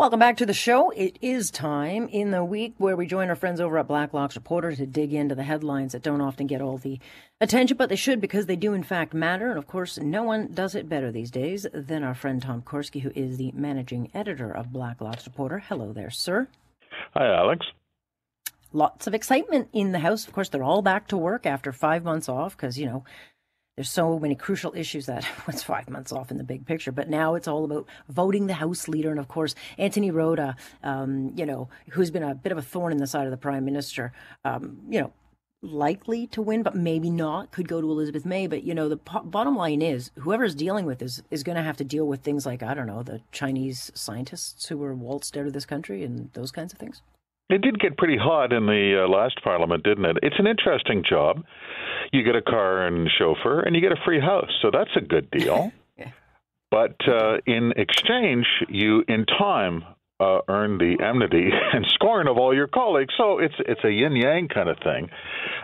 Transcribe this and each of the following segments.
Welcome back to the show. It is time in the week where we join our friends over at Blacklock's Reporter to dig into the headlines that don't often get all the attention, but they should because they do in fact matter. And of course, no one does it better these days than our friend Tom Korski, who is the managing editor of Blacklock's Reporter. Hello there, sir. Hi, Alex. Lots of excitement in the House. Of course, they're all back to work after five months off because, you know, there's so many crucial issues that was five months off in the big picture. But now it's all about voting the House leader. And of course, Anthony Rota, um, you know, who's been a bit of a thorn in the side of the prime minister, um, you know, likely to win, but maybe not. Could go to Elizabeth May. But you know, the po- bottom line is, whoever's dealing with this is going to have to deal with things like I don't know the Chinese scientists who were waltzed out of this country and those kinds of things. It did get pretty hot in the uh, last parliament, didn't it? It's an interesting job. You get a car and chauffeur, and you get a free house, so that's a good deal. yeah. But uh, in exchange, you in time uh, earn the enmity and scorn of all your colleagues. So it's it's a yin yang kind of thing.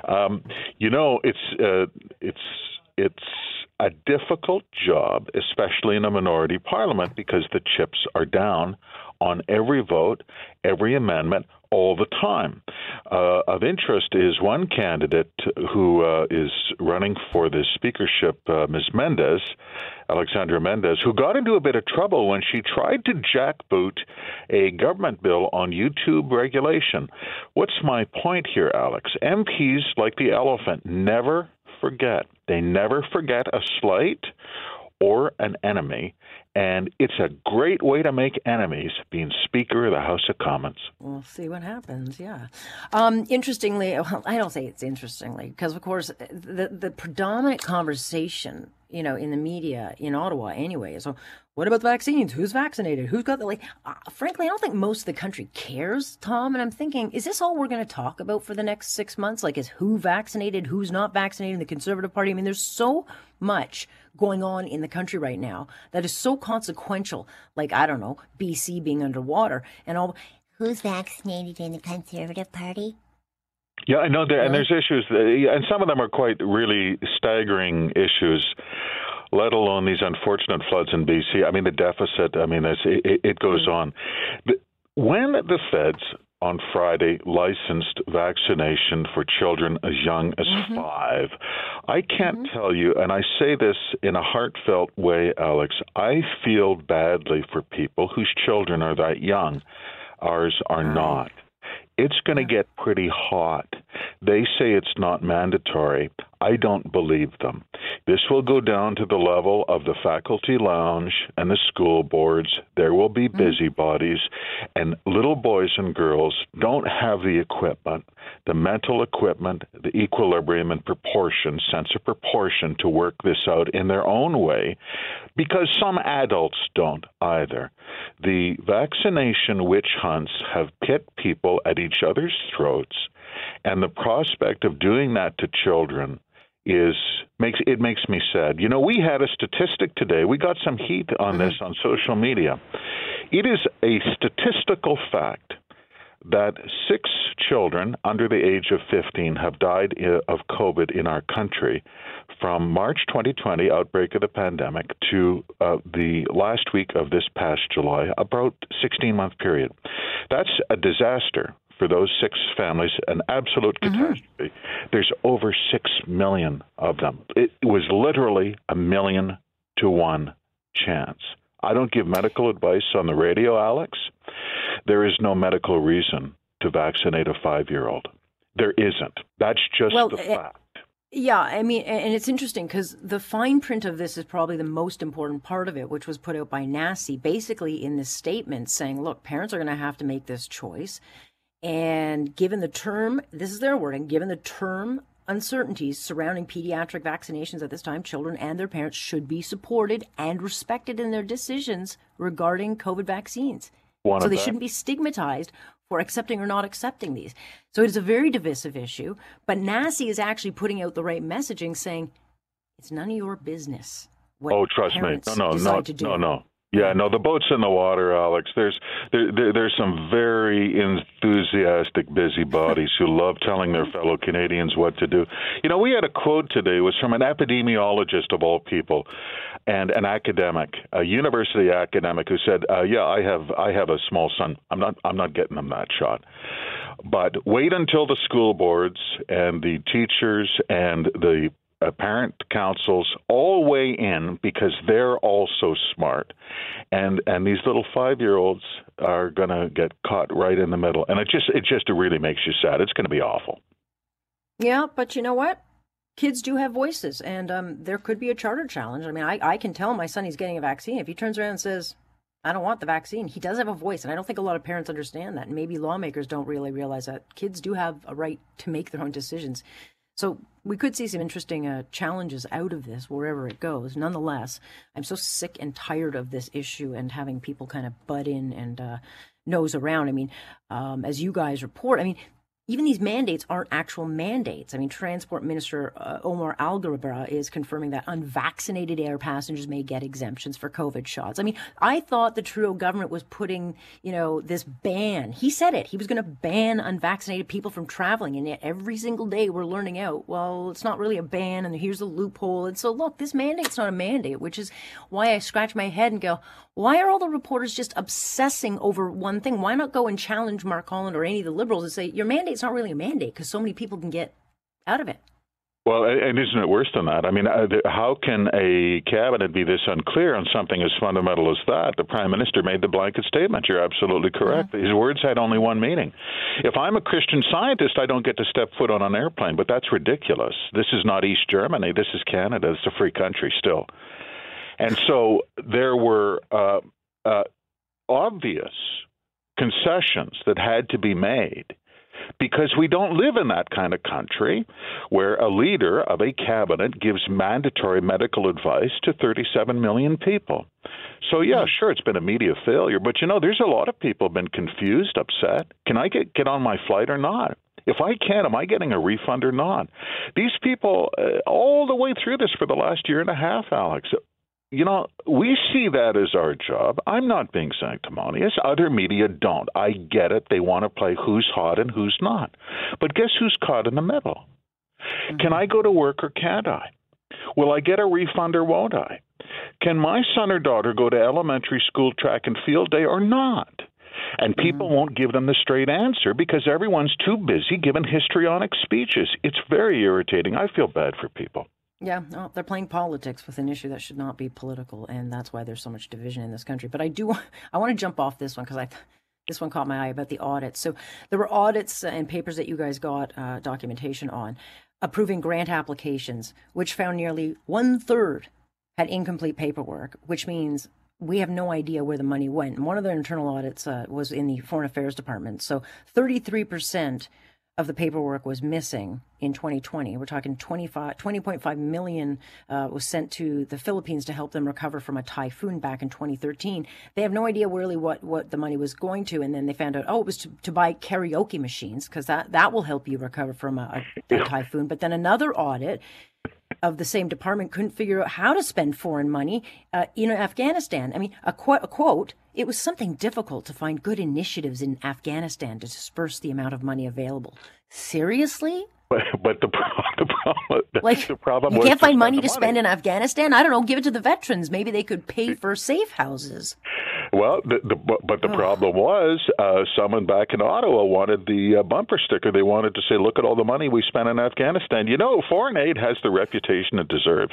Um, you know, it's uh, it's it's a difficult job, especially in a minority parliament, because the chips are down on every vote, every amendment, all the time. Uh, of interest is one candidate who uh, is running for the speakership, uh, Ms. Mendès, Alexandra Mendès, who got into a bit of trouble when she tried to jackboot a government bill on YouTube regulation. What's my point here, Alex? MPs, like the elephant, never forget. They never forget a slight or an enemy. And it's a great way to make enemies being Speaker of the House of Commons. We'll see what happens, yeah. Um, interestingly, well, I don't say it's interestingly, because of course, the, the predominant conversation, you know, in the media in Ottawa anyway, so what about the vaccines? Who's vaccinated? Who's got the like? Uh, frankly, I don't think most of the country cares, Tom. And I'm thinking, is this all we're going to talk about for the next six months? Like, is who vaccinated, who's not vaccinated in the Conservative Party? I mean, there's so much going on in the country right now that is so consequential. Like, I don't know, BC being underwater and all. Who's vaccinated in the Conservative Party? Yeah, I know, there, and there's issues, and some of them are quite really staggering issues let alone these unfortunate floods in BC. I mean, the deficit, I mean, it, it goes mm-hmm. on. When the feds on Friday licensed vaccination for children as young as mm-hmm. five. I can't mm-hmm. tell you, and I say this in a heartfelt way, Alex, I feel badly for people whose children are that young. Ours are not. It's going to get pretty hot. They say it's not mandatory. I don't believe them. This will go down to the level of the faculty lounge and the school boards. There will be mm. busybodies, and little boys and girls don't have the equipment, the mental equipment, the equilibrium and proportion, sense of proportion to work this out in their own way, because some adults don't either. The vaccination witch hunts have pit people at each other's throats, and the prospect of doing that to children is makes it makes me sad. You know, we had a statistic today. We got some heat on this on social media. It is a statistical fact that six children under the age of 15 have died of COVID in our country from March 2020, outbreak of the pandemic, to uh, the last week of this past July, about 16 month period. That's a disaster for those six families, an absolute mm-hmm. catastrophe. There's over six million of them. It was literally a million to one chance. I don't give medical advice on the radio, Alex. There is no medical reason to vaccinate a five year old. There isn't. That's just well, the eh, fact. Yeah, I mean, and it's interesting because the fine print of this is probably the most important part of it, which was put out by NACI, basically in this statement saying, look, parents are going to have to make this choice. And given the term, this is their wording, given the term uncertainties surrounding pediatric vaccinations at this time, children and their parents should be supported and respected in their decisions regarding COVID vaccines. One so they that. shouldn't be stigmatized for accepting or not accepting these. So it is a very divisive issue, but NACI is actually putting out the right messaging saying it's none of your business. oh, trust me. No, no, no, no, no. Yeah, no, the boat's in the water, Alex. There's there, there, there's some very enthusiastic busybodies who love telling their fellow Canadians what to do. You know, we had a quote today it was from an epidemiologist of all people, and an academic, a university academic, who said, uh, "Yeah, I have I have a small son. I'm not I'm not getting them that shot." But wait until the school boards and the teachers and the parent councils all weigh in because they're all so smart, and and these little five year olds are going to get caught right in the middle, and it just it just really makes you sad. It's going to be awful. Yeah, but you know what? Kids do have voices, and um, there could be a charter challenge. I mean, I, I can tell my son he's getting a vaccine. If he turns around and says, I don't want the vaccine. He does have a voice, and I don't think a lot of parents understand that. Maybe lawmakers don't really realize that kids do have a right to make their own decisions. So we could see some interesting uh, challenges out of this wherever it goes. Nonetheless, I'm so sick and tired of this issue and having people kind of butt in and uh, nose around. I mean, um, as you guys report, I mean, even these mandates aren't actual mandates. I mean, Transport Minister uh, Omar Alghabra is confirming that unvaccinated air passengers may get exemptions for COVID shots. I mean, I thought the Trudeau government was putting, you know, this ban. He said it. He was going to ban unvaccinated people from traveling, and yet every single day we're learning out. Well, it's not really a ban, and here's a loophole. And so, look, this mandate's not a mandate, which is why I scratch my head and go, why are all the reporters just obsessing over one thing? Why not go and challenge Mark Holland or any of the liberals and say your mandate's not really a mandate because so many people can get out of it? Well, and isn't it worse than that? I mean, uh, how can a cabinet be this unclear on something as fundamental as that? The prime minister made the blanket statement. You're absolutely correct. Mm-hmm. His words had only one meaning. If I'm a Christian scientist, I don't get to step foot on an airplane, but that's ridiculous. This is not East Germany. This is Canada. It's a free country still. And so there were uh, uh, obvious concessions that had to be made because we don't live in that kind of country where a leader of a cabinet gives mandatory medical advice to 37 million people. So yeah, hmm. sure, it's been a media failure, but you know, there's a lot of people have been confused, upset. Can I get get on my flight or not? If I can, am I getting a refund or not? These people, uh, all the way through this for the last year and a half, Alex, you know, we see that as our job. I'm not being sanctimonious. Other media don't. I get it. They want to play who's hot and who's not. But guess who's caught in the middle? Mm-hmm. Can I go to work or can't I? Will I get a refund or won't I? Can my son or daughter go to elementary school track and field day or not? And people mm-hmm. won't give them the straight answer because everyone's too busy giving histrionic speeches. It's very irritating. I feel bad for people. Yeah, no, they're playing politics with an issue that should not be political, and that's why there's so much division in this country. But I do, I want to jump off this one because I, this one caught my eye about the audits. So there were audits and papers that you guys got uh, documentation on approving grant applications, which found nearly one third had incomplete paperwork, which means we have no idea where the money went. And one of the internal audits uh, was in the Foreign Affairs Department. So 33 percent of the paperwork was missing in 2020. We're talking 25, 20.5 million uh, was sent to the Philippines to help them recover from a typhoon back in 2013. They have no idea really what, what the money was going to, and then they found out, oh, it was to, to buy karaoke machines because that, that will help you recover from a, a, a typhoon. But then another audit of the same department couldn't figure out how to spend foreign money uh, in Afghanistan. I mean, a, qu- a quote it was something difficult to find good initiatives in Afghanistan to disperse the amount of money available. Seriously? But, but the, the problem, like, the problem you can't find money to money. spend in Afghanistan. I don't know. Give it to the veterans. Maybe they could pay for safe houses. Well, the, the, but the problem was uh, someone back in Ottawa wanted the uh, bumper sticker. They wanted to say, "Look at all the money we spent in Afghanistan." You know, foreign aid has the reputation it deserves.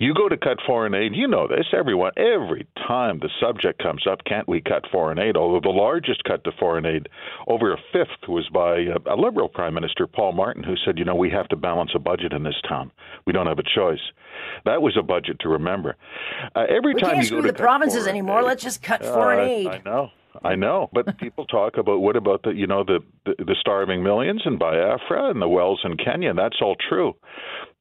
You go to cut foreign aid, you know this. Everyone, every time the subject comes up, can't we cut foreign aid? Although the largest cut to foreign aid, over a fifth, was by a, a Liberal Prime Minister, Paul Martin, who said, "You know, we have to balance a budget in this town. We don't have a choice." That was a budget to remember. Uh, every we time can't you go the provinces anymore. Aid, Let's just cut foreign uh, aid. I know. I know, but people talk about what about the you know the, the the starving millions in Biafra and the wells in Kenya. That's all true,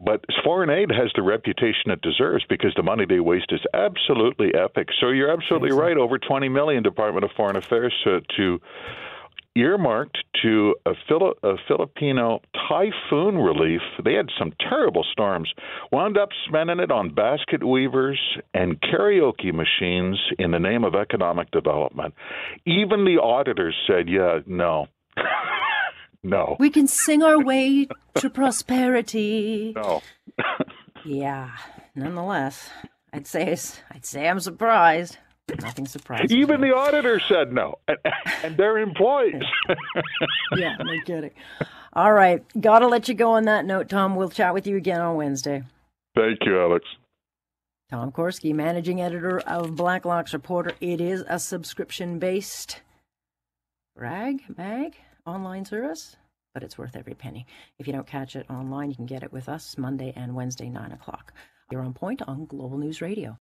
but foreign aid has the reputation it deserves because the money they waste is absolutely epic. So you're absolutely right. Over 20 million Department of Foreign Affairs to, to earmarked to a, Fili- a Filipino typhoon relief. They had some terrible storms. Wound up spending it on basket weavers and karaoke machines in the name of economic development. Even the auditors said, "Yeah, no." no. We can sing our way to prosperity. No. yeah. Nonetheless, I'd say I'd say I'm surprised. Nothing surprising. Even the auditor said no, and, and their employees. yeah, no kidding. All right, gotta let you go on that note, Tom. We'll chat with you again on Wednesday. Thank you, Alex. Tom Korski, managing editor of Blacklock's Reporter. It is a subscription-based rag mag online service, but it's worth every penny. If you don't catch it online, you can get it with us Monday and Wednesday, nine o'clock. You're on point on Global News Radio.